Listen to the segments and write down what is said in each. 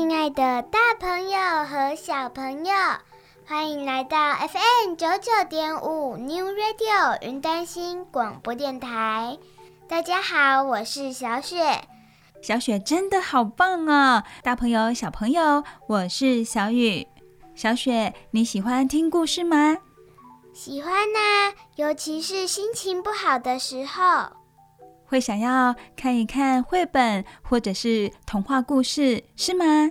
亲爱的大朋友和小朋友，欢迎来到 FM 九九点五 New Radio 云端新广播电台。大家好，我是小雪。小雪真的好棒啊！大朋友、小朋友，我是小雨。小雪，你喜欢听故事吗？喜欢呐，尤其是心情不好的时候。会想要看一看绘本或者是童话故事，是吗？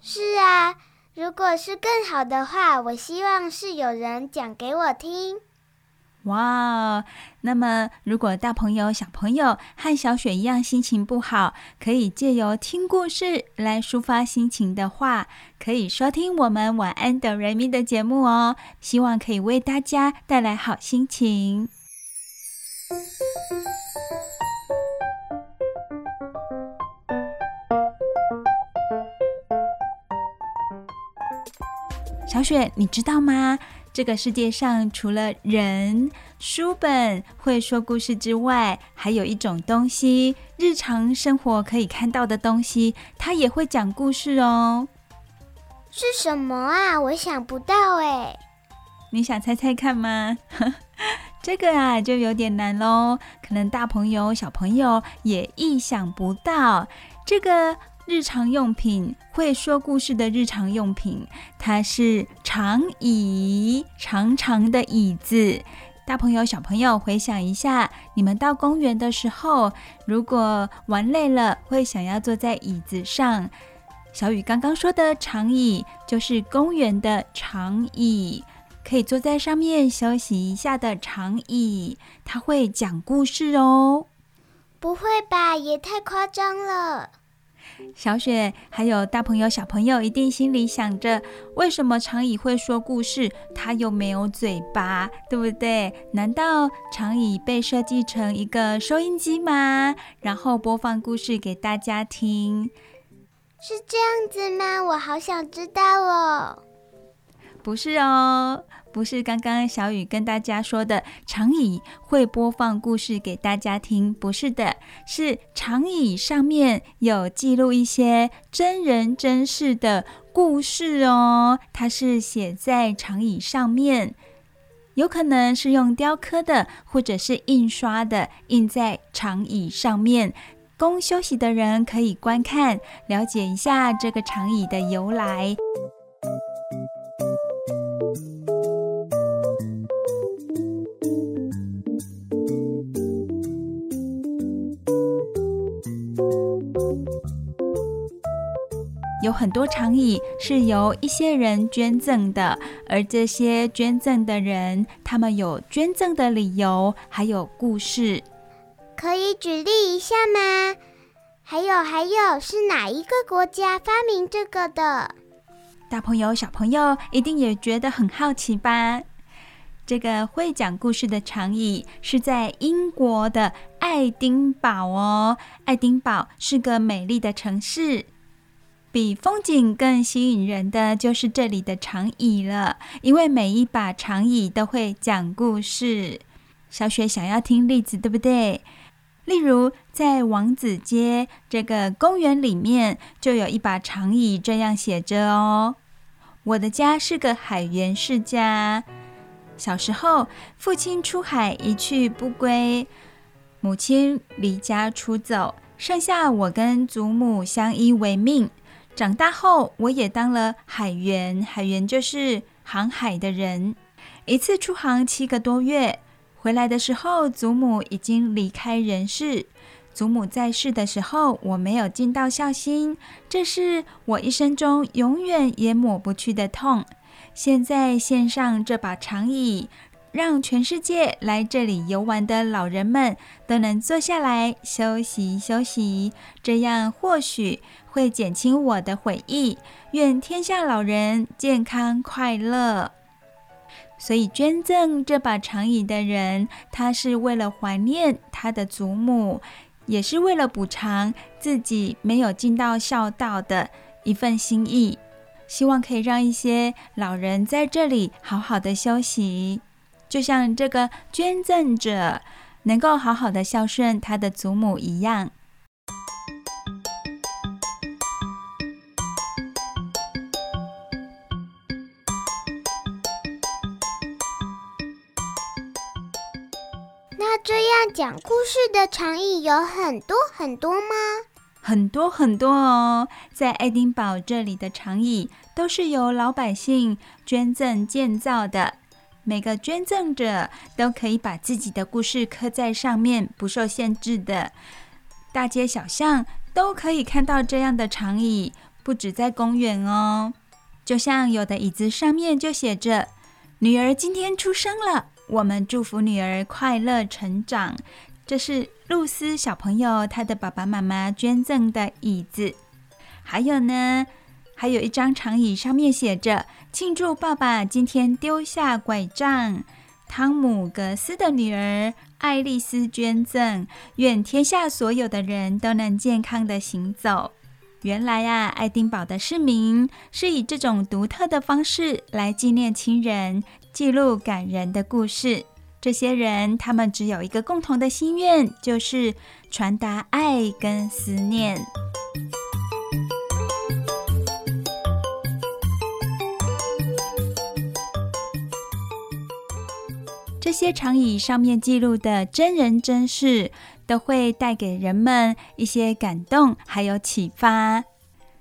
是啊，如果是更好的话，我希望是有人讲给我听。哇，那么如果大朋友、小朋友和小雪一样心情不好，可以借由听故事来抒发心情的话，可以收听我们晚安的瑞咪的节目哦。希望可以为大家带来好心情。小雪，你知道吗？这个世界上除了人、书本会说故事之外，还有一种东西，日常生活可以看到的东西，它也会讲故事哦。是什么啊？我想不到哎。你想猜猜看吗？这个啊，就有点难喽。可能大朋友、小朋友也意想不到这个。日常用品，会说故事的日常用品，它是长椅，长长的椅子。大朋友、小朋友，回想一下，你们到公园的时候，如果玩累了，会想要坐在椅子上。小雨刚刚说的长椅，就是公园的长椅，可以坐在上面休息一下的长椅。它会讲故事哦。不会吧，也太夸张了。小雪还有大朋友、小朋友一定心里想着：为什么长椅会说故事？它又没有嘴巴，对不对？难道长椅被设计成一个收音机吗？然后播放故事给大家听？是这样子吗？我好想知道哦。不是哦。不是刚刚小雨跟大家说的长椅会播放故事给大家听，不是的，是长椅上面有记录一些真人真事的故事哦。它是写在长椅上面，有可能是用雕刻的，或者是印刷的，印在长椅上面，供休息的人可以观看，了解一下这个长椅的由来。很多长椅是由一些人捐赠的，而这些捐赠的人，他们有捐赠的理由，还有故事。可以举例一下吗？还有还有，是哪一个国家发明这个的？大朋友、小朋友一定也觉得很好奇吧？这个会讲故事的长椅是在英国的爱丁堡哦。爱丁堡是个美丽的城市。比风景更吸引人的就是这里的长椅了，因为每一把长椅都会讲故事。小雪想要听例子，对不对？例如，在王子街这个公园里面，就有一把长椅，这样写着哦：“我的家是个海员世家。小时候，父亲出海一去不归，母亲离家出走，剩下我跟祖母相依为命。”长大后，我也当了海员。海员就是航海的人。一次出航七个多月，回来的时候，祖母已经离开人世。祖母在世的时候，我没有尽到孝心，这是我一生中永远也抹不去的痛。现在献上这把长椅，让全世界来这里游玩的老人们都能坐下来休息休息，这样或许会减轻我的悔意。愿天下老人健康快乐。所以捐赠这把长椅的人，他是为了怀念他的祖母，也是为了补偿自己没有尽到孝道的一份心意。希望可以让一些老人在这里好好的休息，就像这个捐赠者能够好好的孝顺他的祖母一样。那这样讲故事的长椅有很多很多吗？很多很多哦，在爱丁堡这里的长椅都是由老百姓捐赠建造的，每个捐赠者都可以把自己的故事刻在上面，不受限制的。大街小巷都可以看到这样的长椅，不止在公园哦。就像有的椅子上面就写着“女儿今天出生了，我们祝福女儿快乐成长”。这是露丝小朋友她的爸爸妈妈捐赠的椅子，还有呢，还有一张长椅，上面写着“庆祝爸爸今天丢下拐杖”。汤姆·格斯的女儿爱丽丝捐赠，愿天下所有的人都能健康的行走。原来啊，爱丁堡的市民是以这种独特的方式来纪念亲人，记录感人的故事。这些人，他们只有一个共同的心愿，就是传达爱跟思念。这些长椅上面记录的真人真事，都会带给人们一些感动，还有启发。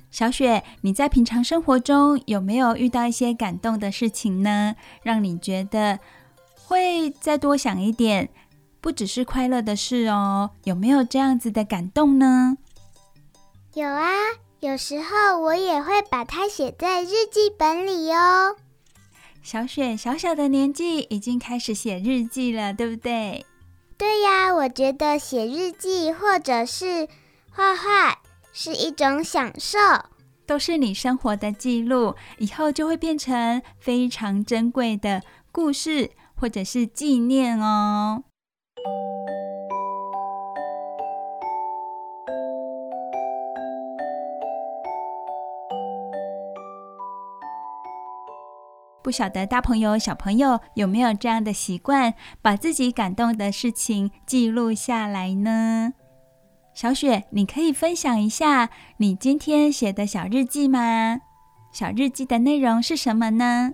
小雪，你在平常生活中有没有遇到一些感动的事情呢？让你觉得会再多想一点，不只是快乐的事哦。有没有这样子的感动呢？有啊，有时候我也会把它写在日记本里哦。小雪小小的年纪已经开始写日记了，对不对？对呀，我觉得写日记或者是画画是一种享受，都是你生活的记录，以后就会变成非常珍贵的故事。或者是纪念哦。不晓得大朋友、小朋友有没有这样的习惯，把自己感动的事情记录下来呢？小雪，你可以分享一下你今天写的小日记吗？小日记的内容是什么呢？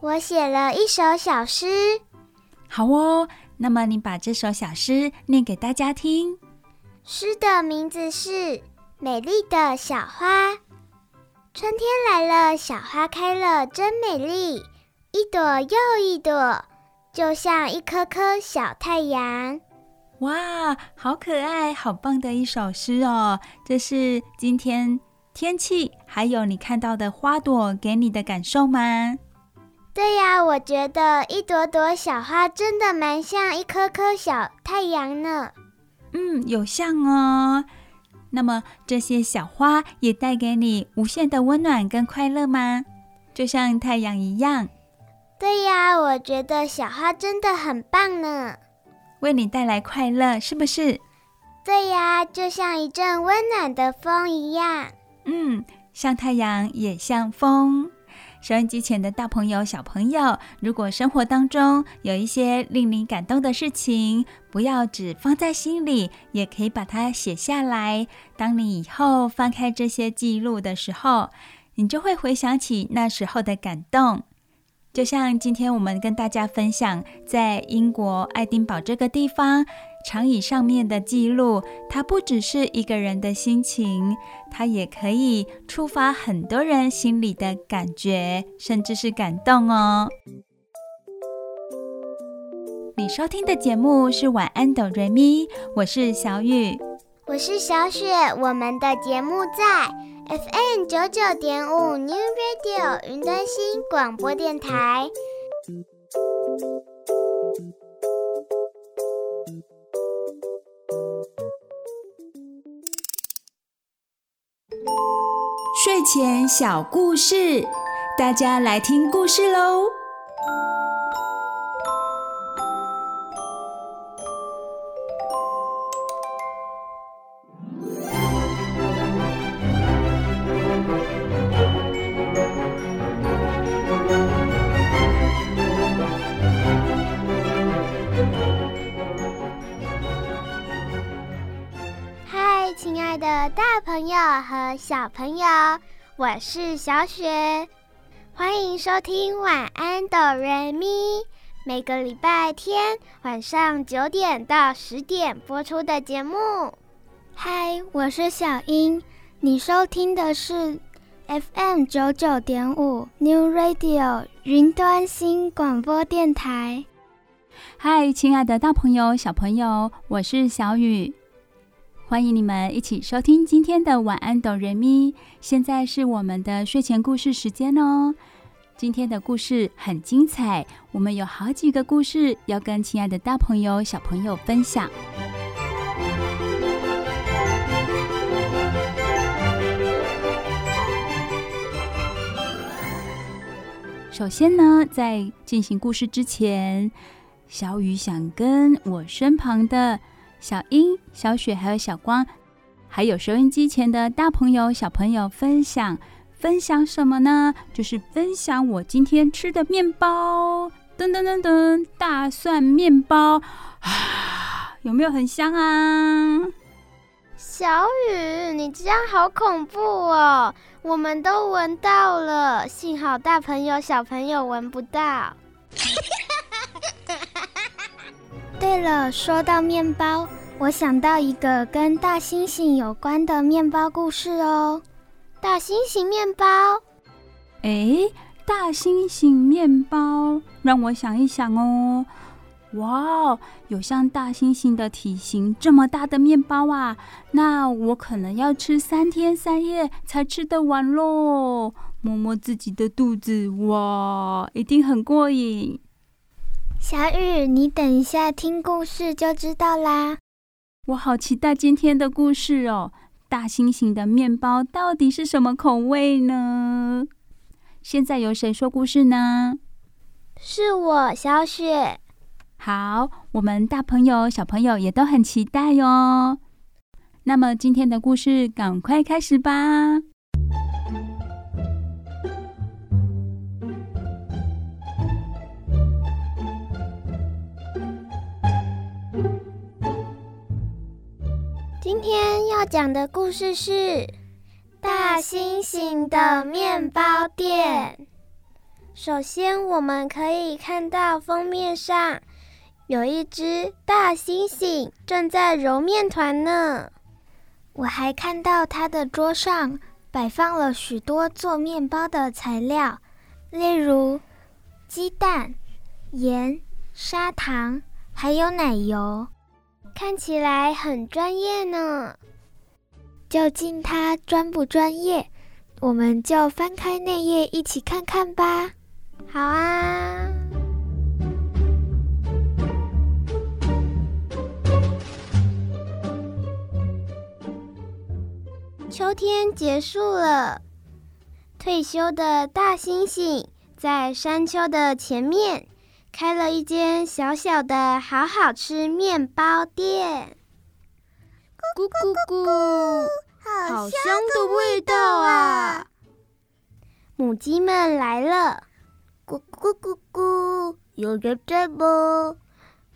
我写了一首小诗，好哦。那么你把这首小诗念给大家听。诗的名字是《美丽的小花》。春天来了，小花开了，真美丽，一朵又一朵，就像一颗颗小太阳。哇，好可爱，好棒的一首诗哦！这是今天天气，还有你看到的花朵给你的感受吗？对呀，我觉得一朵朵小花真的蛮像一颗颗小太阳呢。嗯，有像哦。那么这些小花也带给你无限的温暖跟快乐吗？就像太阳一样。对呀，我觉得小花真的很棒呢。为你带来快乐，是不是？对呀，就像一阵温暖的风一样。嗯，像太阳，也像风。收音机前的大朋友、小朋友，如果生活当中有一些令你感动的事情，不要只放在心里，也可以把它写下来。当你以后翻开这些记录的时候，你就会回想起那时候的感动。就像今天我们跟大家分享，在英国爱丁堡这个地方。长椅上面的记录，它不只是一个人的心情，它也可以触发很多人心里的感觉，甚至是感动哦。你收听的节目是晚安哆瑞咪，我是小雨，我是小雪，我们的节目在 FM 九九点五 New Radio 云端新广播电台。前小故事，大家来听故事喽。嗨，亲爱的大朋友和小朋友，我是小雪，欢迎收听晚安哆瑞咪，每个礼拜天晚上九点到十点播出的节目。嗨，我是小英，你收听的是 FM 九九点五 New Radio 云端新广播电台。嗨，亲爱的大朋友、小朋友，我是小雨。欢迎你们一起收听今天的晚安哆瑞咪。现在是我们的睡前故事时间哦。今天的故事很精彩，我们有好几个故事要跟亲爱的大朋友、小朋友分享。首先呢，在进行故事之前，小雨想跟我身旁的。小英、小雪，还有小光，还有收音机前的大朋友、小朋友，分享分享什么呢？就是分享我今天吃的面包，噔噔噔噔，大蒜面包啊，有没有很香啊？小雨，你这样好恐怖哦！我们都闻到了，幸好大朋友、小朋友闻不到。对了，说到面包，我想到一个跟大猩猩有关的面包故事哦。大猩猩面包？诶，大猩猩面包，让我想一想哦。哇，有像大猩猩的体型这么大的面包啊！那我可能要吃三天三夜才吃得完喽。摸摸自己的肚子，哇，一定很过瘾。小雨，你等一下听故事就知道啦。我好期待今天的故事哦！大猩猩的面包到底是什么口味呢？现在由谁说故事呢？是我，小雪。好，我们大朋友、小朋友也都很期待哟。那么今天的故事赶快开始吧。要讲的故事是《大猩猩的面包店》。首先，我们可以看到封面上有一只大猩猩正在揉面团呢。我还看到它的桌上摆放了许多做面包的材料，例如鸡蛋、盐、砂糖，还有奶油。看起来很专业呢，究竟他专不专业？我们就翻开内页一起看看吧。好啊。秋天结束了，退休的大猩猩在山丘的前面。开了一间小小的好好吃面包店，咕咕咕，好香的味道啊！母鸡们来了，咕咕咕咕，有人在不？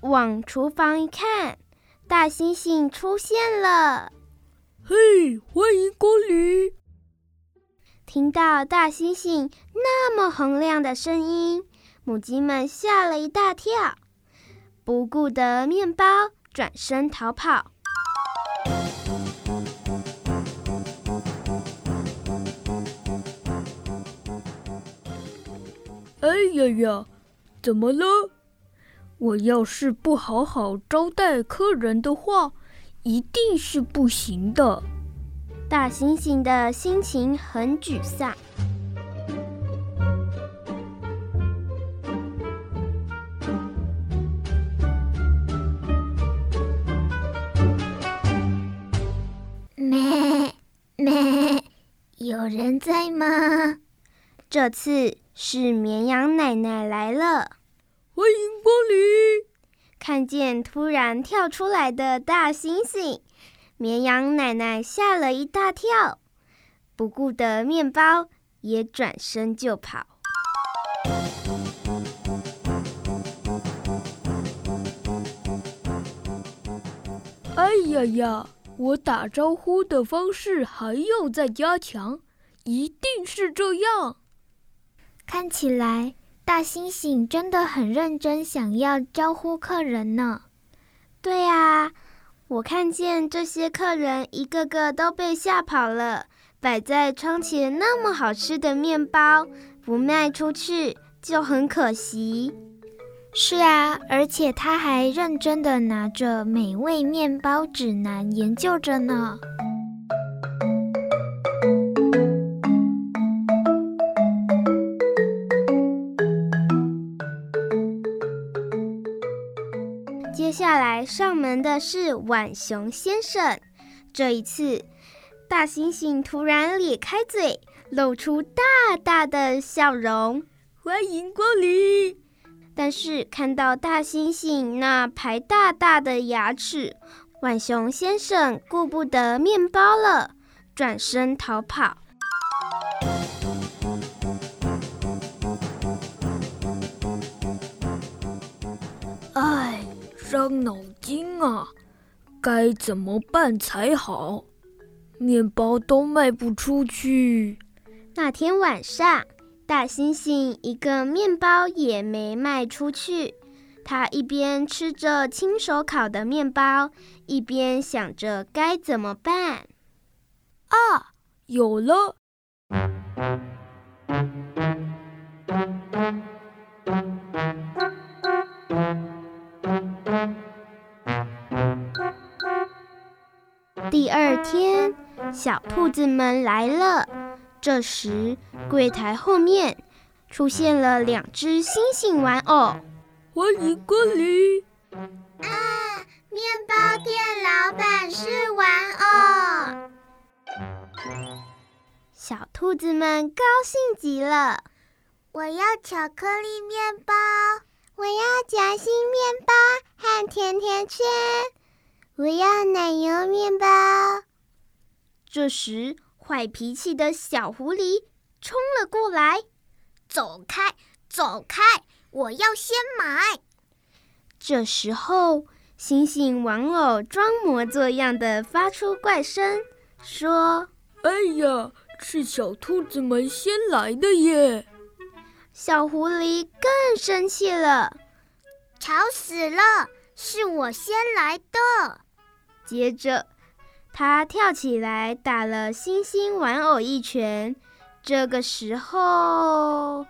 往厨房一看，大猩猩出现了，嘿，欢迎光临！听到大猩猩那么洪亮的声音。母鸡们吓了一大跳，不顾的面包转身逃跑。哎呀呀，怎么了？我要是不好好招待客人的话，一定是不行的。大猩猩的心情很沮丧。有人在吗？这次是绵羊奶奶来了，欢迎光临。看见突然跳出来的大猩猩，绵羊奶奶吓了一大跳，不顾的面包也转身就跑。哎呀呀！我打招呼的方式还要再加强，一定是这样。看起来大猩猩真的很认真，想要招呼客人呢。对啊，我看见这些客人一个个都被吓跑了。摆在窗前那么好吃的面包，不卖出去就很可惜。是啊，而且他还认真的拿着美味面包指南研究着呢。上门的是浣熊先生。这一次，大猩猩突然咧开嘴，露出大大的笑容，欢迎光临。但是看到大猩猩那排大大的牙齿，浣熊先生顾不得面包了，转身逃跑。唉，伤脑筋啊，该怎么办才好？面包都卖不出去。那天晚上。大猩猩一个面包也没卖出去，他一边吃着亲手烤的面包，一边想着该怎么办。啊，有了！第二天，小兔子们来了。这时，柜台后面出现了两只星星玩偶。欢迎光临！啊，面包店老板是玩偶。小兔子们高兴极了。我要巧克力面包，我要夹心面包和甜甜圈，我要奶油面包。这时，坏脾气的小狐狸冲了过来，走开，走开！我要先买。这时候，猩猩玩偶装模作样的发出怪声，说：“哎呀，是小兔子们先来的耶！”小狐狸更生气了，吵死了，是我先来的。接着。他跳起来打了猩猩玩偶一拳。这个时候，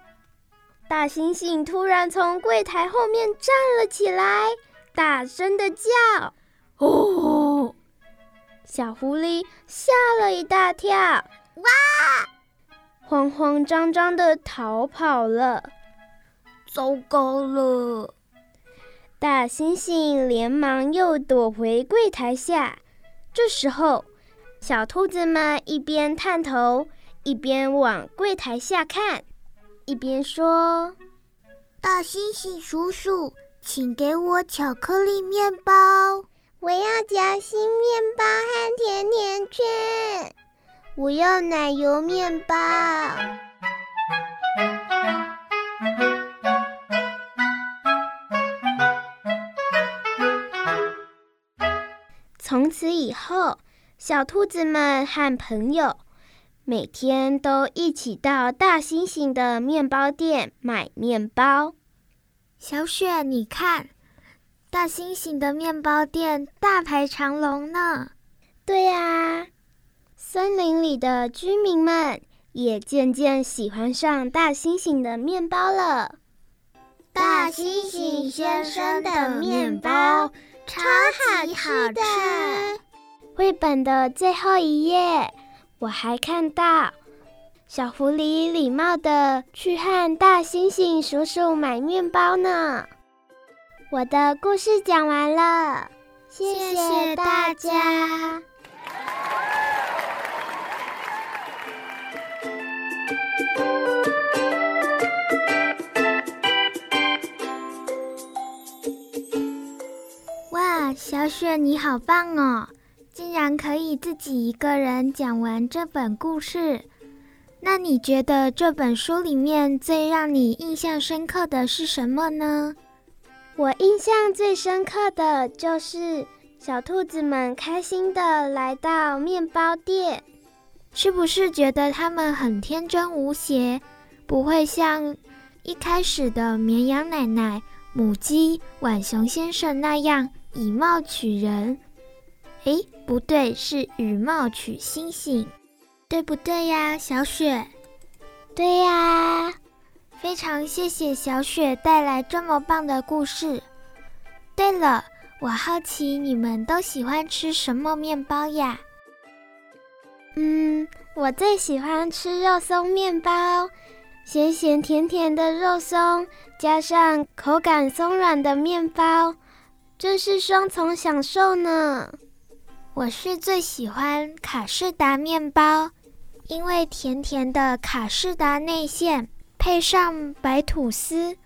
大猩猩突然从柜台后面站了起来，大声的叫：“哦！”小狐狸吓了一大跳，哇！慌慌张张的逃跑了。糟糕了！大猩猩连忙又躲回柜台下。这时候，小兔子们一边探头，一边往柜台下看，一边说：“大猩猩叔叔，请给我巧克力面包，我要夹心面包和甜甜圈，我要奶油面包。”从此以后，小兔子们和朋友每天都一起到大猩猩的面包店买面包。小雪，你看，大猩猩的面包店大排长龙呢。对呀，森林里的居民们也渐渐喜欢上大猩猩的面包了。大猩猩先生的面包。超好吃！绘本的最后一页，我还看到小狐狸礼貌地去和大猩猩叔叔买面包呢。我的故事讲完了，谢谢大家。小雪，你好棒哦！竟然可以自己一个人讲完这本故事。那你觉得这本书里面最让你印象深刻的是什么呢？我印象最深刻的就是小兔子们开心的来到面包店。是不是觉得他们很天真无邪，不会像一开始的绵羊奶奶、母鸡、浣熊先生那样以貌取人？诶，不对，是以貌取星星。对不对呀，小雪？对呀，非常谢谢小雪带来这么棒的故事。对了，我好奇你们都喜欢吃什么面包呀？嗯，我最喜欢吃肉松面包，咸咸甜甜的肉松，加上口感松软的面包，真是双重享受呢。我是最喜欢卡士达面包。因为甜甜的卡士达内馅配上白吐司，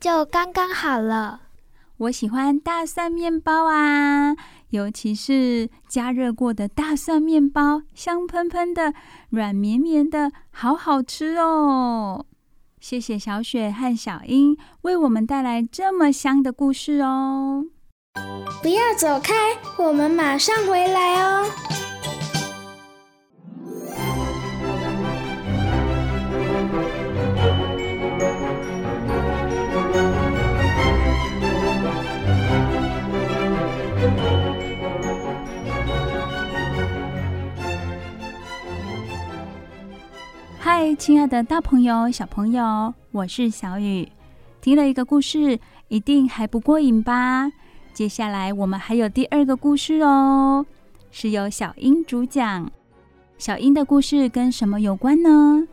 就刚刚好了。我喜欢大蒜面包啊，尤其是加热过的大蒜面包，香喷喷的，软绵绵的，好好吃哦！谢谢小雪和小英为我们带来这么香的故事哦。不要走开，我们马上回来哦。嗨，亲爱的大朋友、小朋友，我是小雨。听了一个故事，一定还不过瘾吧？接下来我们还有第二个故事哦，是由小英主讲。小英的故事跟什么有关呢？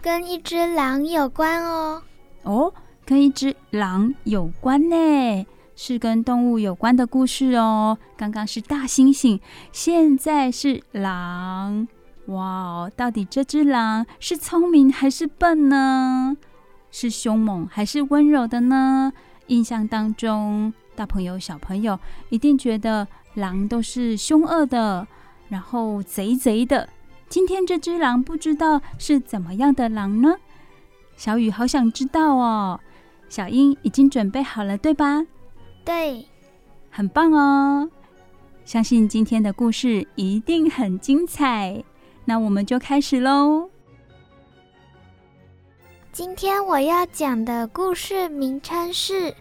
跟一只狼有关哦。哦，跟一只狼有关呢，是跟动物有关的故事哦。刚刚是大猩猩，现在是狼。哇哦，到底这只狼是聪明还是笨呢？是凶猛还是温柔的呢？印象当中，大朋友小朋友一定觉得狼都是凶恶的，然后贼贼的。今天这只狼不知道是怎么样的狼呢？小雨好想知道哦。小英已经准备好了，对吧？对，很棒哦。相信今天的故事一定很精彩。那我们就开始喽。今天我要讲的故事名称是《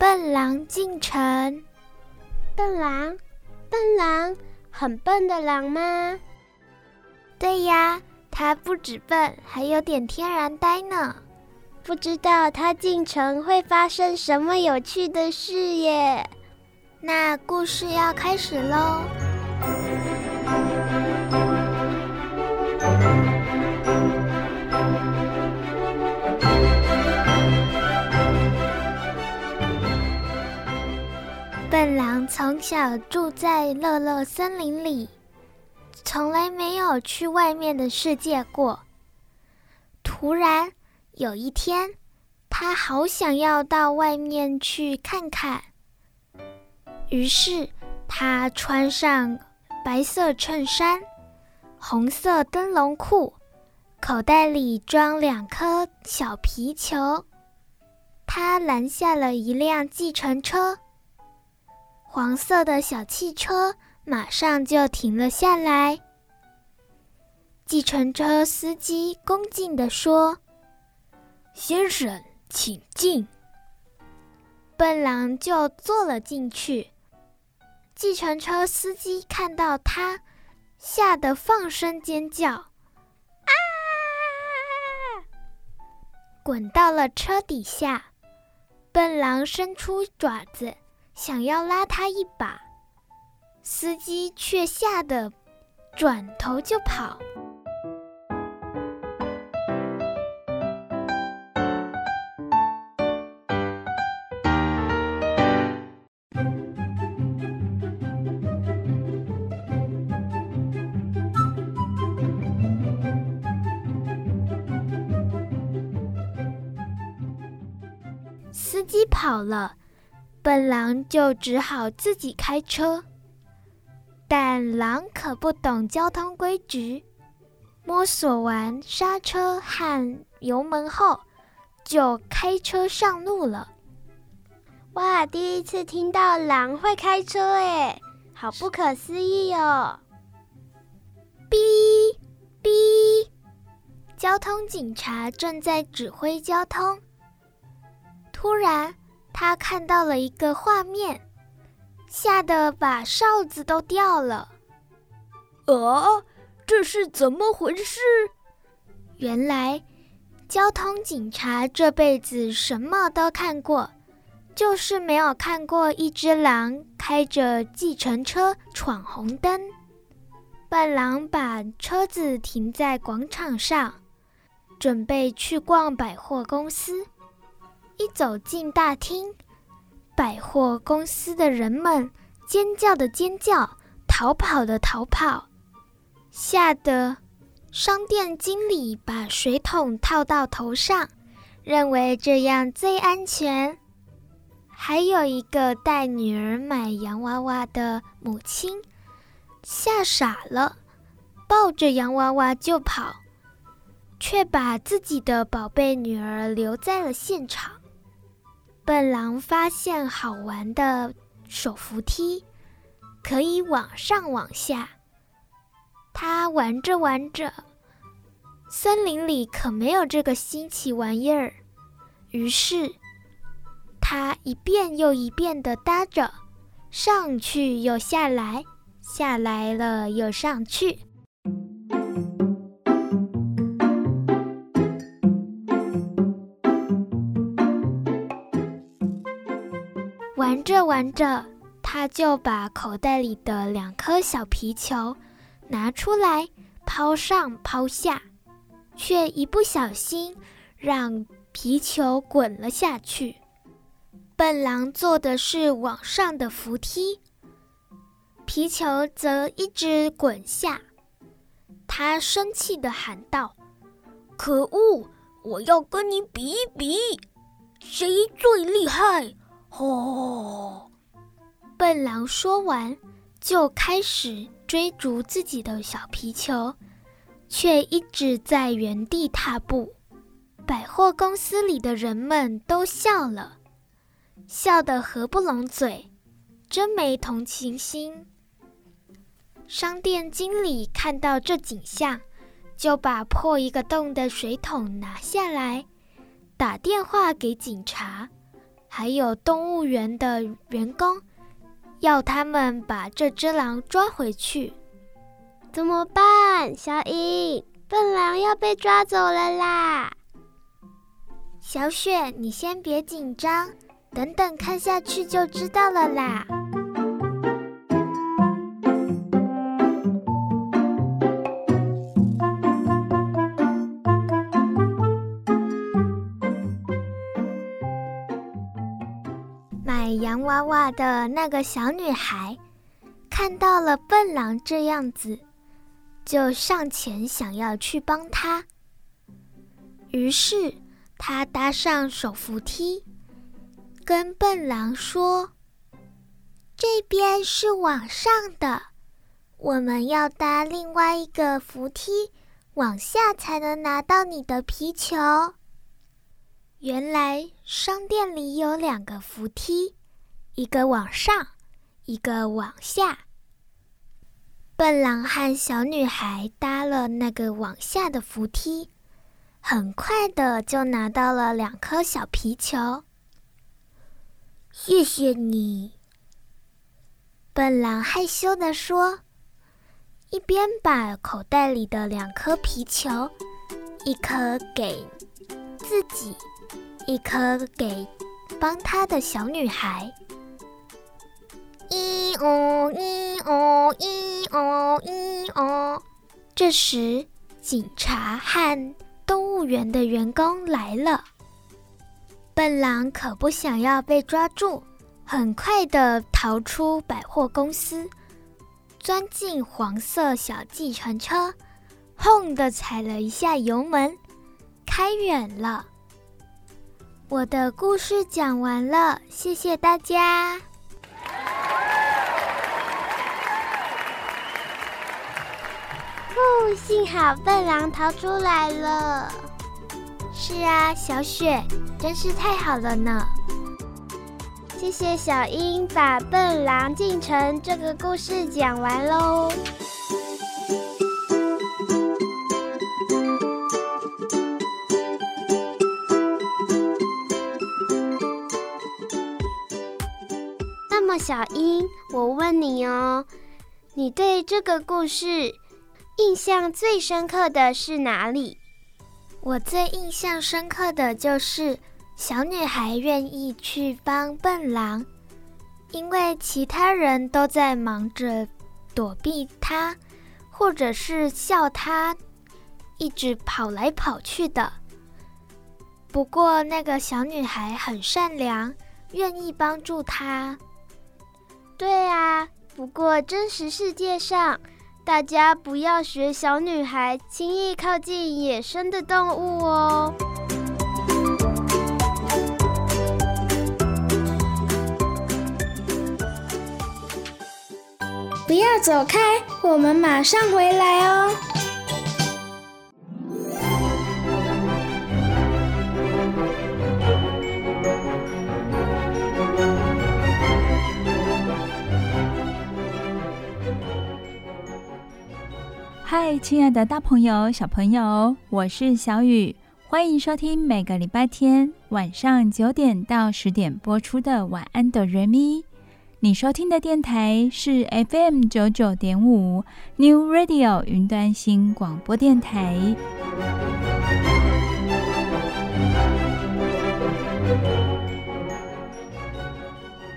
笨狼进城》。笨狼，笨狼，很笨的狼吗？对呀，他不止笨，还有点天然呆呢。不知道他进城会发生什么有趣的事耶？那故事要开始喽。笨狼从小住在乐乐森林里，从来没有去外面的世界过。突然有一天，他好想要到外面去看看，于是他穿上白色衬衫、红色灯笼裤，口袋里装两颗小皮球。他拦下了一辆计程车。黄色的小汽车马上就停了下来。计程车司机恭敬地说：“先生，请进。”笨狼就坐了进去。计程车司机看到他，吓得放声尖叫：“啊！”滚到了车底下。笨狼伸出爪子。想要拉他一把，司机却吓得转头就跑。司机跑了。笨狼就只好自己开车。但狼可不懂交通规矩，摸索完刹车和油门后，就开车上路了。哇，第一次听到狼会开车哎，好不可思议哦！哔哔，交通警察正在指挥交通。突然，他看到了一个画面。吓得把哨子都掉了！啊，这是怎么回事？原来，交通警察这辈子什么都看过，就是没有看过一只狼开着计程车闯红灯。笨狼把车子停在广场上，准备去逛百货公司。一走进大厅，百货公司的人们尖叫的尖叫，逃跑的逃跑，吓得商店经理把水桶套到头上，认为这样最安全。还有一个带女儿买洋娃娃的母亲，吓傻了，抱着洋娃娃就跑，却把自己的宝贝女儿留在了现场。笨狼发现好玩的手扶梯，可以往上往下。他玩着玩着，森林里可没有这个新奇玩意儿。于是，他一遍又一遍地搭着，上去又下来，下来了又上去。玩着玩着，他就把口袋里的两颗小皮球拿出来，抛上抛下，却一不小心让皮球滚了下去。笨狼坐的是往上的扶梯，皮球则一直滚下。他生气地喊道：“可恶！我要跟你比一比，谁最厉害！”哦，笨狼说完，就开始追逐自己的小皮球，却一直在原地踏步。百货公司里的人们都笑了，笑得合不拢嘴，真没同情心。商店经理看到这景象，就把破一个洞的水桶拿下来，打电话给警察。还有动物园的员工，要他们把这只狼抓回去。怎么办？小英，笨狼要被抓走了啦！小雪，你先别紧张，等等看下去就知道了啦。娃娃的那个小女孩看到了笨狼这样子，就上前想要去帮他。于是她搭上手扶梯，跟笨狼说：“这边是往上的，我们要搭另外一个扶梯往下才能拿到你的皮球。”原来商店里有两个扶梯。一个往上，一个往下。笨狼和小女孩搭了那个往下的扶梯，很快的就拿到了两颗小皮球。谢谢你，笨狼害羞地说，一边把口袋里的两颗皮球，一颗给自己，一颗给帮他的小女孩。咿哦咿哦咿哦咿哦！这时，警察和动物园的员工来了。笨狼可不想要被抓住，很快地逃出百货公司，钻进黄色小计程车，轰地踩了一下油门，开远了。我的故事讲完了，谢谢大家。哦，幸好笨狼逃出来了。是啊，小雪，真是太好了呢。谢谢小英把《笨狼进城》这个故事讲完喽。小英，我问你哦，你对这个故事印象最深刻的是哪里？我最印象深刻的就是。小女孩愿意去帮笨狼，因为其他人都在忙着躲避她，或者是笑她一直跑来跑去的。不过那个小女孩很善良，愿意帮助她。对啊，不过真实世界上，大家不要学小女孩，轻易靠近野生的动物哦。不要走开，我们马上回来哦。嗨，亲爱的大朋友、小朋友，我是小雨，欢迎收听每个礼拜天晚上九点到十点播出的《晚安，哆瑞咪》。你收听的电台是 FM 九九点五 New Radio 云端新广播电台。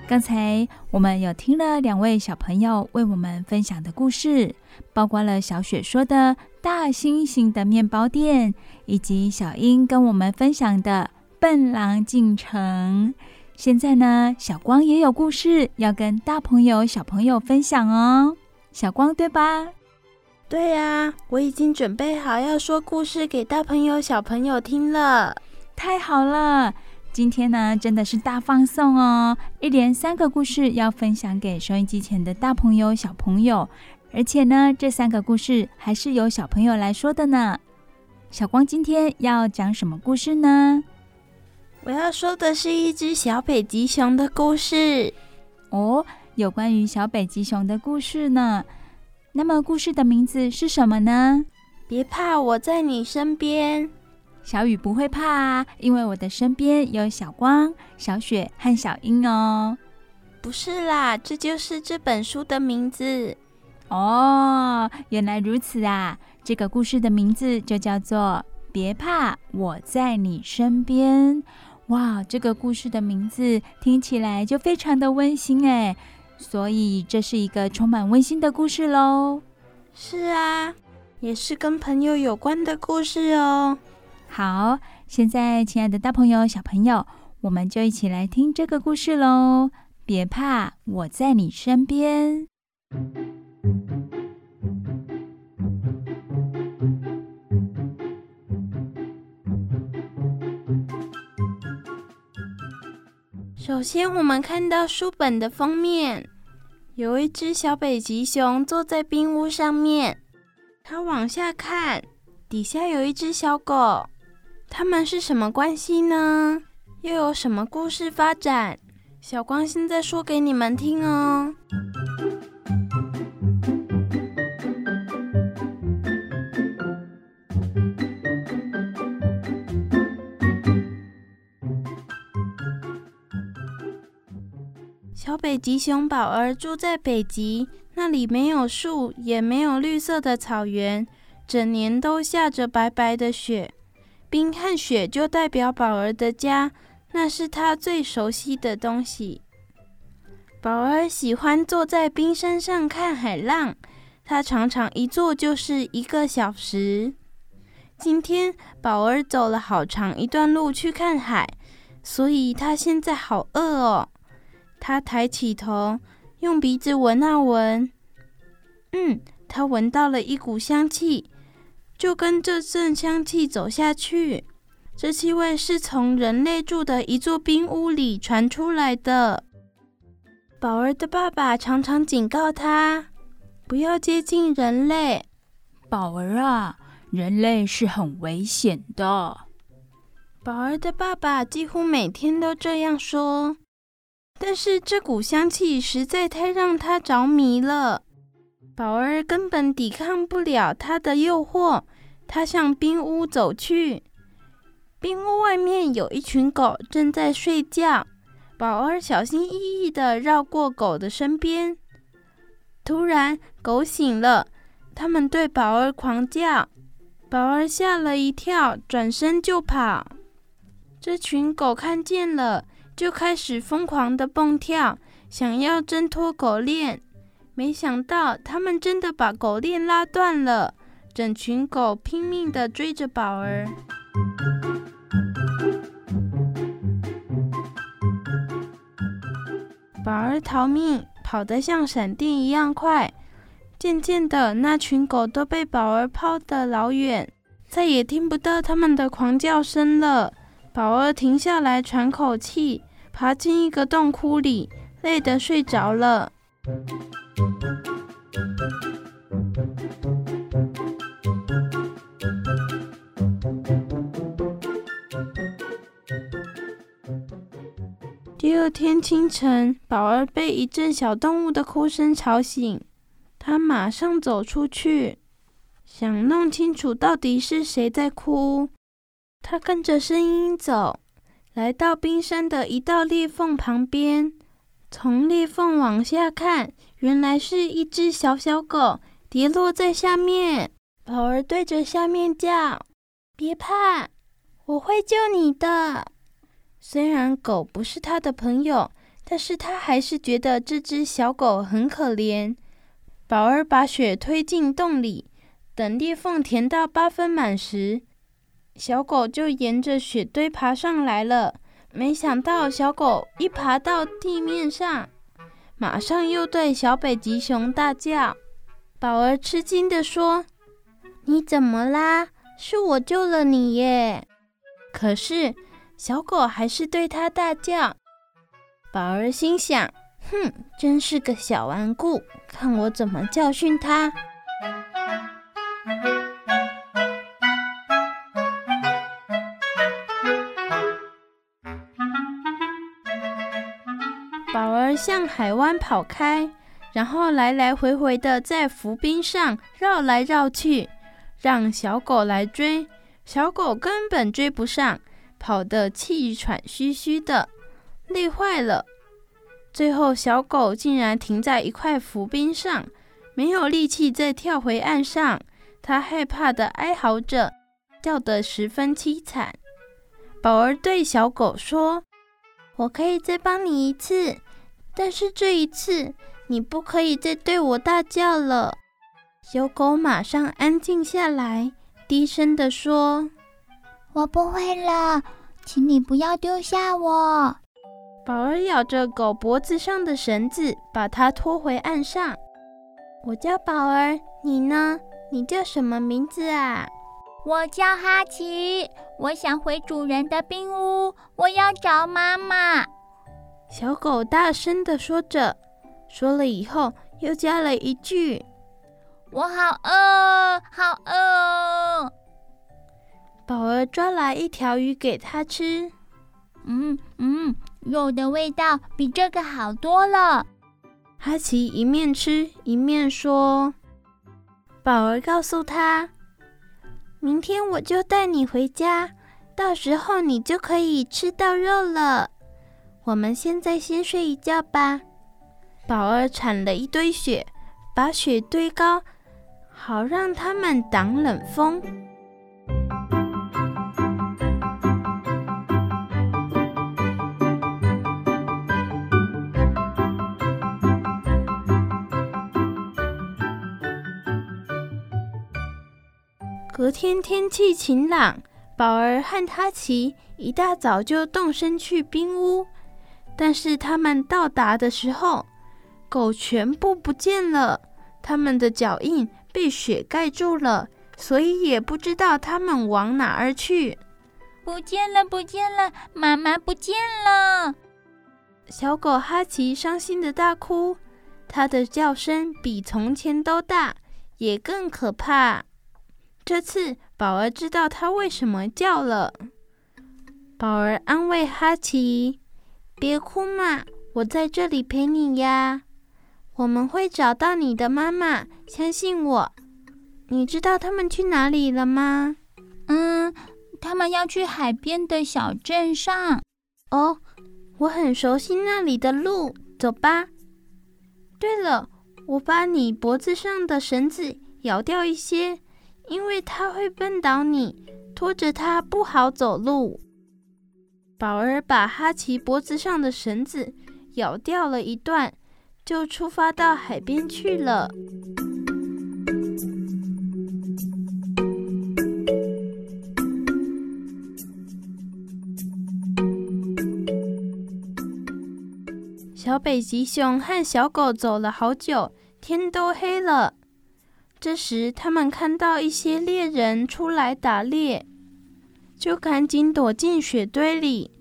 刚才我们有听了两位小朋友为我们分享的故事，包括了小雪说的大猩猩的面包店，以及小英跟我们分享的笨狼进城。现在呢，小光也有故事要跟大朋友、小朋友分享哦。小光，对吧？对呀，我已经准备好要说故事给大朋友、小朋友听了。太好了，今天呢，真的是大放送哦！一连三个故事要分享给收音机前的大朋友、小朋友，而且呢，这三个故事还是由小朋友来说的呢。小光今天要讲什么故事呢？我要说的是一只小北极熊的故事哦，有关于小北极熊的故事呢。那么故事的名字是什么呢？别怕，我在你身边。小雨不会怕啊，因为我的身边有小光、小雪和小英哦。不是啦，这就是这本书的名字。哦，原来如此啊！这个故事的名字就叫做《别怕，我在你身边》。哇，这个故事的名字听起来就非常的温馨哎，所以这是一个充满温馨的故事喽。是啊，也是跟朋友有关的故事哦。好，现在亲爱的大朋友、小朋友，我们就一起来听这个故事喽。别怕，我在你身边。首先，我们看到书本的封面，有一只小北极熊坐在冰屋上面。它往下看，底下有一只小狗。他们是什么关系呢？又有什么故事发展？小光现在说给你们听哦。小北极熊宝儿住在北极，那里没有树，也没有绿色的草原，整年都下着白白的雪。冰和雪就代表宝儿的家，那是他最熟悉的东西。宝儿喜欢坐在冰山上看海浪，他常常一坐就是一个小时。今天宝儿走了好长一段路去看海，所以他现在好饿哦。他抬起头，用鼻子闻啊闻，嗯，他闻到了一股香气，就跟这阵香气走下去，这气味是从人类住的一座冰屋里传出来的。宝儿的爸爸常常警告他，不要接近人类。宝儿啊，人类是很危险的。宝儿的爸爸几乎每天都这样说，但是这股香气实在太让他着迷了。宝儿根本抵抗不了他的诱惑，他向冰屋走去。冰屋外面有一群狗正在睡觉。宝儿小心翼翼地绕过狗的身边，突然狗醒了，他们对宝儿狂叫，宝儿吓了一跳，转身就跑。这群狗看见了，就开始疯狂地蹦跳，想要挣脱狗链，没想到他们真的把狗链拉断了，整群狗拼命地追着宝儿。宝儿逃命，跑得像闪电一样快。渐渐的，那群狗都被宝儿抛得老远，再也听不到他们的狂叫声了。宝儿停下来喘口气，爬进一个洞窟里，累得睡着了。第二天清晨，宝儿被一阵小动物的哭声吵醒，他马上走出去，想弄清楚到底是谁在哭。他跟着声音走，来到冰山的一道裂缝旁边，从裂缝往下看，原来是一只小小狗跌落在下面。宝儿对着下面叫：“别怕，我会救你的。”虽然狗不是他的朋友，但是他还是觉得这只小狗很可怜。宝儿把雪推进洞里，等裂缝填到八分满时，小狗就沿着雪堆爬上来了。没想到小狗一爬到地面上，马上又对小北极熊大叫。宝儿吃惊地说：“你怎么啦？是我救了你耶！”可是。小狗还是对他大叫，宝儿心想：“哼，真是个小顽固，看我怎么教训他。”向海湾跑开，然后来来回回的在浮冰上绕来绕去，让小狗来追，小狗根本追不上。跑得气喘吁吁的，累坏了。最后，小狗竟然停在一块浮冰上，没有力气再跳回岸上。它害怕地哀嚎着，叫得十分凄惨。宝儿对小狗说：“我可以再帮你一次，但是这一次你不可以再对我大叫了。”小狗马上安静下来，低声地说。我不会了，请你不要丢下我。宝儿咬着狗脖子上的绳子，把它拖回岸上。我叫宝儿，你呢？你叫什么名字啊？我叫哈奇，我想回主人的冰屋，我要找妈妈。小狗大声地说着，说了以后又加了一句：“我好饿，好饿。”宝儿抓来一条鱼给它吃，嗯嗯，肉的味道比这个好多了。哈奇一面吃一面说：“宝儿告诉他，明天我就带你回家，到时候你就可以吃到肉了。我们现在先睡一觉吧。”宝儿铲了一堆雪，把雪堆高，好让他们挡冷风。隔天天气晴朗，宝儿和哈奇一大早就动身去冰屋。但是他们到达的时候，狗全部不见了，他们的脚印被雪盖住了，所以也不知道他们往哪儿去。不见了，不见了，妈妈不见了！小狗哈奇伤心的大哭，它的叫声比从前都大，也更可怕。这次宝儿知道它为什么叫了。宝儿安慰哈奇：“别哭嘛，我在这里陪你呀。我们会找到你的妈妈，相信我。你知道他们去哪里了吗？”“嗯，他们要去海边的小镇上。”“哦，我很熟悉那里的路，走吧。”“对了，我把你脖子上的绳子咬掉一些，因为它会绊倒你，拖着它不好走路。”宝儿把哈奇脖子上的绳子咬掉了一段，就出发到海边去了。小北极熊和小狗走了好久，天都黑了。这时，他们看到一些猎人出来打猎。就赶紧躲进雪堆里。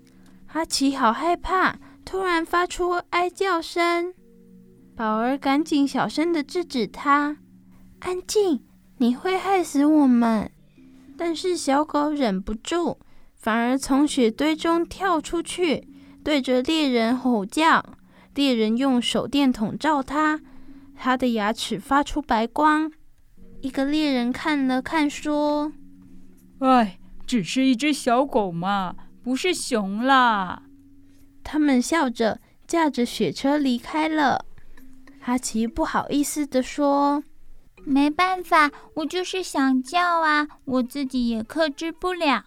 阿奇好害怕，突然发出哀叫声。宝儿赶紧小声地制止他：“安静，你会害死我们。”但是小狗忍不住，反而从雪堆中跳出去，对着猎人吼叫。猎人用手电筒照它，它的牙齿发出白光。一个猎人看了看，说：“哎。”只是一只小狗嘛，不是熊了。他们笑着驾着雪车离开了。哈奇不好意思地说：“没办法，我就是想叫啊，我自己也克制不了。”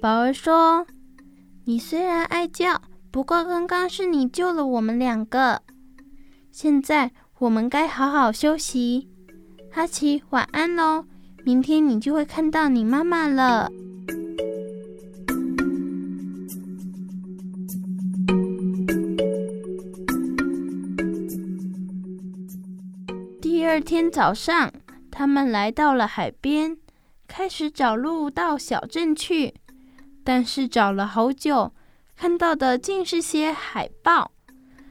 宝儿说：“你虽然爱叫，不过刚刚是你救了我们两个。现在我们该好好休息。哈奇，晚安喽。”明天你就会看到你妈妈了。二天早上，他们来到了海边，开始找路到小镇去。但是找了好久，看到的竟是些海豹。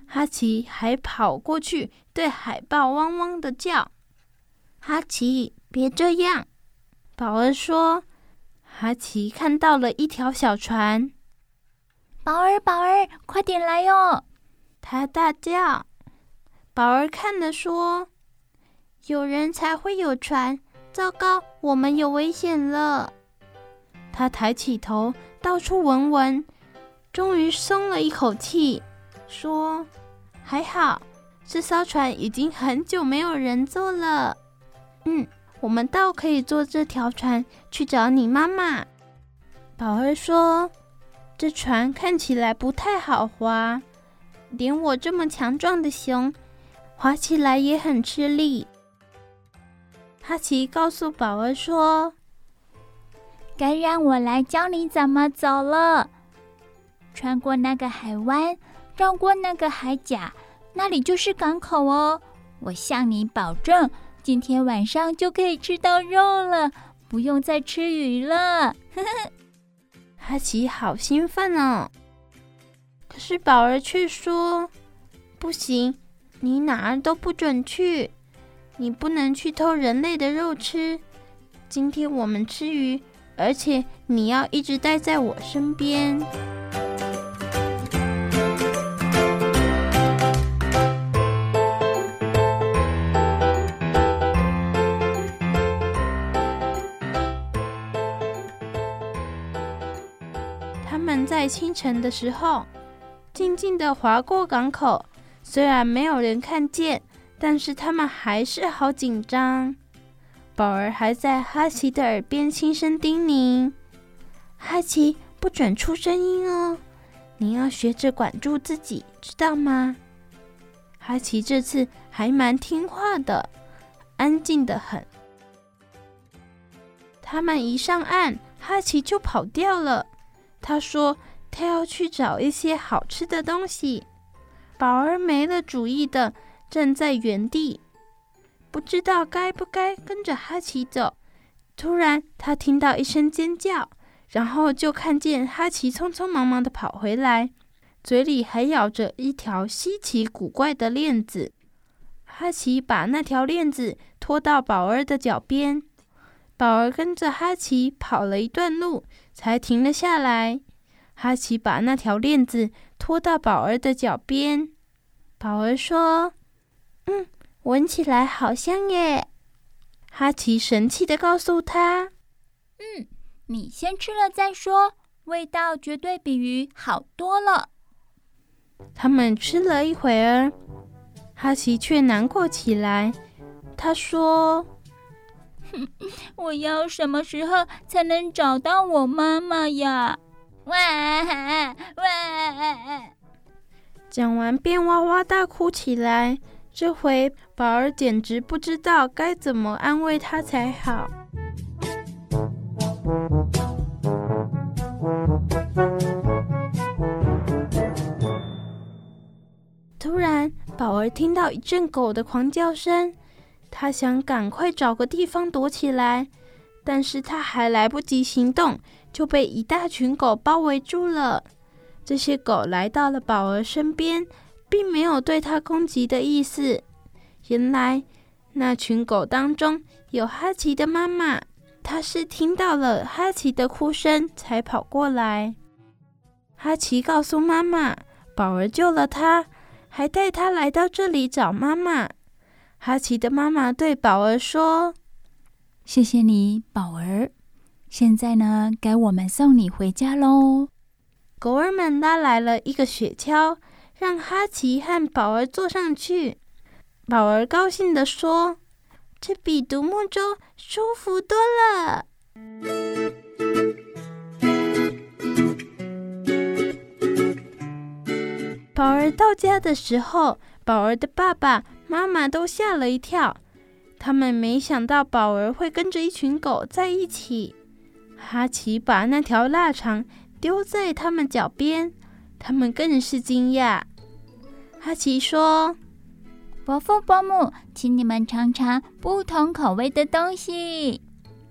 哈奇还跑过去对海豹汪汪的叫。哈奇。别这样，宝儿说。哈奇看到了一条小船。宝儿，宝儿，快点来哟！他大叫。宝儿看了说：“有人才会有船，糟糕，我们有危险了。”他抬起头，到处闻闻，终于松了一口气，说：“还好，这艘船已经很久没有人坐了。”嗯。我们倒可以坐这条船去找你妈妈。宝儿说：“这船看起来不太好划，连我这么强壮的熊，划起来也很吃力。”哈奇告诉宝儿说：“该让我来教你怎么走了。穿过那个海湾，绕过那个海甲，那里就是港口哦。我向你保证。”今天晚上就可以吃到肉了，不用再吃鱼了。呵呵，哈奇好兴奋哦！可是宝儿却说：“不行，你哪儿都不准去，你不能去偷人类的肉吃。今天我们吃鱼，而且你要一直待在我身边。”在清晨的时候，静静地划过港口。虽然没有人看见，但是他们还是好紧张。宝儿还在哈奇的耳边轻声叮咛：“哈奇，不准出声音哦，你要学着管住自己，知道吗？”哈奇这次还蛮听话的，安静得很。他们一上岸，哈奇就跑掉了。他说。他要去找一些好吃的东西。宝儿没了主意的站在原地，不知道该不该跟着哈奇走。突然，他听到一声尖叫，然后就看见哈奇匆匆忙忙的跑回来，嘴里还咬着一条稀奇古怪的链子。哈奇把那条链子拖到宝儿的脚边，宝儿跟着哈奇跑了一段路，才停了下来。哈奇把那条链子拖到宝儿的脚边，宝儿说：“嗯，闻起来好香耶。”哈奇神气的告诉他：“嗯。”你先吃了再说，味道绝对比鱼好多了。他们吃了一会儿，哈奇却难过起来。他说：“哼，我要什么时候才能找到我妈妈呀？”哇哇！讲完便哇哇大哭起来。这回宝儿简直不知道该怎么安慰他才好。突然，宝儿听到一阵狗的狂叫声，他想赶快找个地方躲起来，但是他还来不及行动，就被一大群狗包围住了。这些狗来到了宝儿身边，并没有对他攻击的意思。原来，那群狗当中有哈奇的妈妈。她是听到了哈奇的哭声才跑过来。哈奇告诉妈妈，宝儿救了他，还带他来到这里找妈妈。哈奇的妈妈对宝儿说：“谢谢你，宝儿。现在呢，该我们送你回家喽。”狗儿们拉来了一个雪橇，让哈奇和宝儿坐上去。宝儿高兴地说。这比独木舟舒服多了。宝儿到家的时候，宝儿的爸爸妈妈都吓了一跳，他们没想到宝儿会跟着一群狗在一起。哈奇把那条腊肠丢在他们脚边，他们更是惊讶。哈奇说。伯父伯母，请你们尝尝不同口味的东西。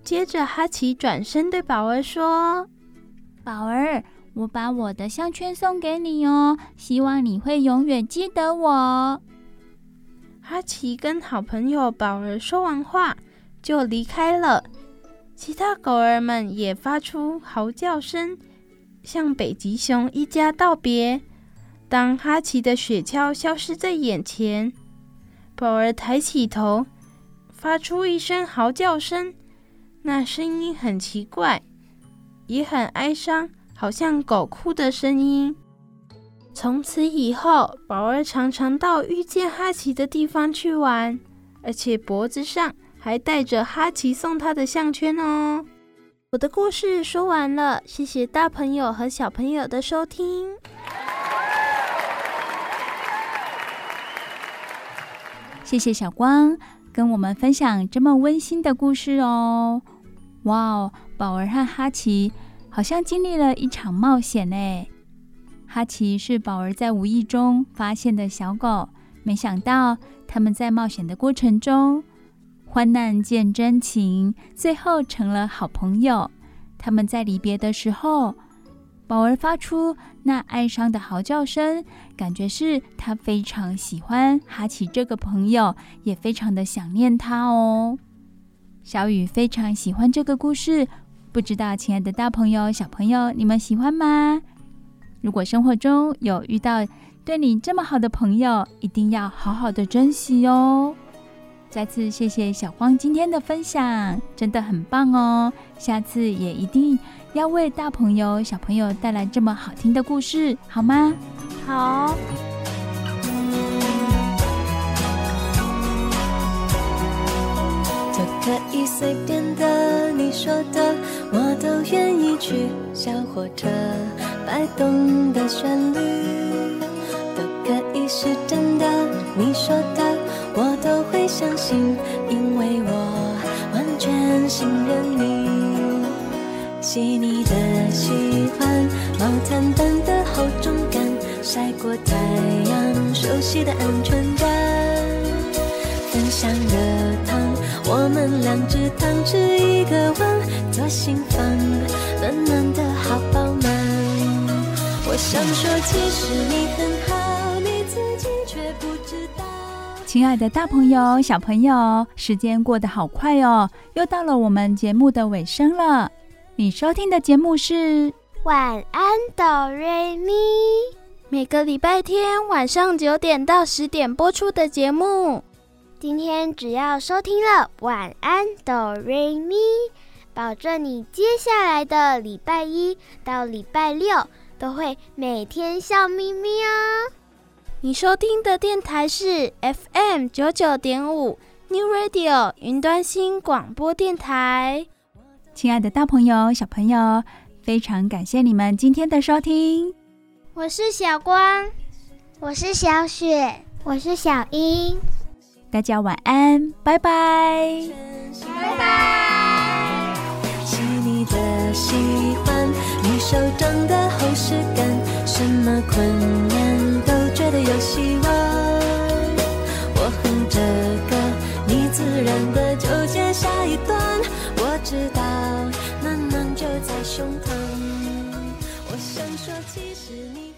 接着，哈奇转身对宝儿说：“宝儿，我把我的项圈送给你哦，希望你会永远记得我。”哈奇跟好朋友宝儿说完话，就离开了。其他狗儿们也发出嚎叫声，向北极熊一家道别。当哈奇的雪橇消失在眼前，宝儿抬起头，发出一声嚎叫声，那声音很奇怪，也很哀伤，好像狗哭的声音。从此以后，宝儿常常到遇见哈奇的地方去玩，而且脖子上还戴着哈奇送他的项圈哦。我的故事说完了，谢谢大朋友和小朋友的收听。谢谢小光跟我们分享这么温馨的故事哦！哇哦，宝儿和哈奇好像经历了一场冒险呢。哈奇是宝儿在无意中发现的小狗，没想到他们在冒险的过程中，患难见真情，最后成了好朋友。他们在离别的时候，宝儿发出那哀伤的嚎叫声，感觉是他非常喜欢哈奇这个朋友，也非常的想念他哦。小雨非常喜欢这个故事，不知道亲爱的大朋友、小朋友，你们喜欢吗？如果生活中有遇到对你这么好的朋友，一定要好好的珍惜哦。再次谢谢小光今天的分享，真的很棒哦。下次也一定。要为大朋友、小朋友带来这么好听的故事，好吗？好。都可以随便的，你说的我都愿意去。小火车摆动的旋律，可以是真的，你说的我都会相信，因为我完全信任你。细腻的喜欢，毛毯般的厚重感，晒过太阳，熟悉的安全感。分享热汤。我们两只汤匙一个碗，左心房暖暖的好饱满。我想说，其实你很亲爱的，大朋友、小朋友，时间过得好快哦，又到了我们节目的尾声了。你收听的节目是晚安，哆瑞咪，每个礼拜天晚上九点到十点播出的节目。今天只要收听了晚安哆瑞咪，保证你接下来的礼拜一到礼拜六都会每天笑眯眯哦。你收听的电台是 FM 九九点五 New Radio 云端新广播电台。亲爱的大朋友、小朋友，非常感谢你们今天的收听。我是小光，我是小雪，我是小英。大家晚安，拜拜，拜拜。细腻的喜欢，你手掌的厚实感，什么困希望。我哼着歌，你自然的就接下一段。我知道，暖暖就在胸膛。我想说，其实你。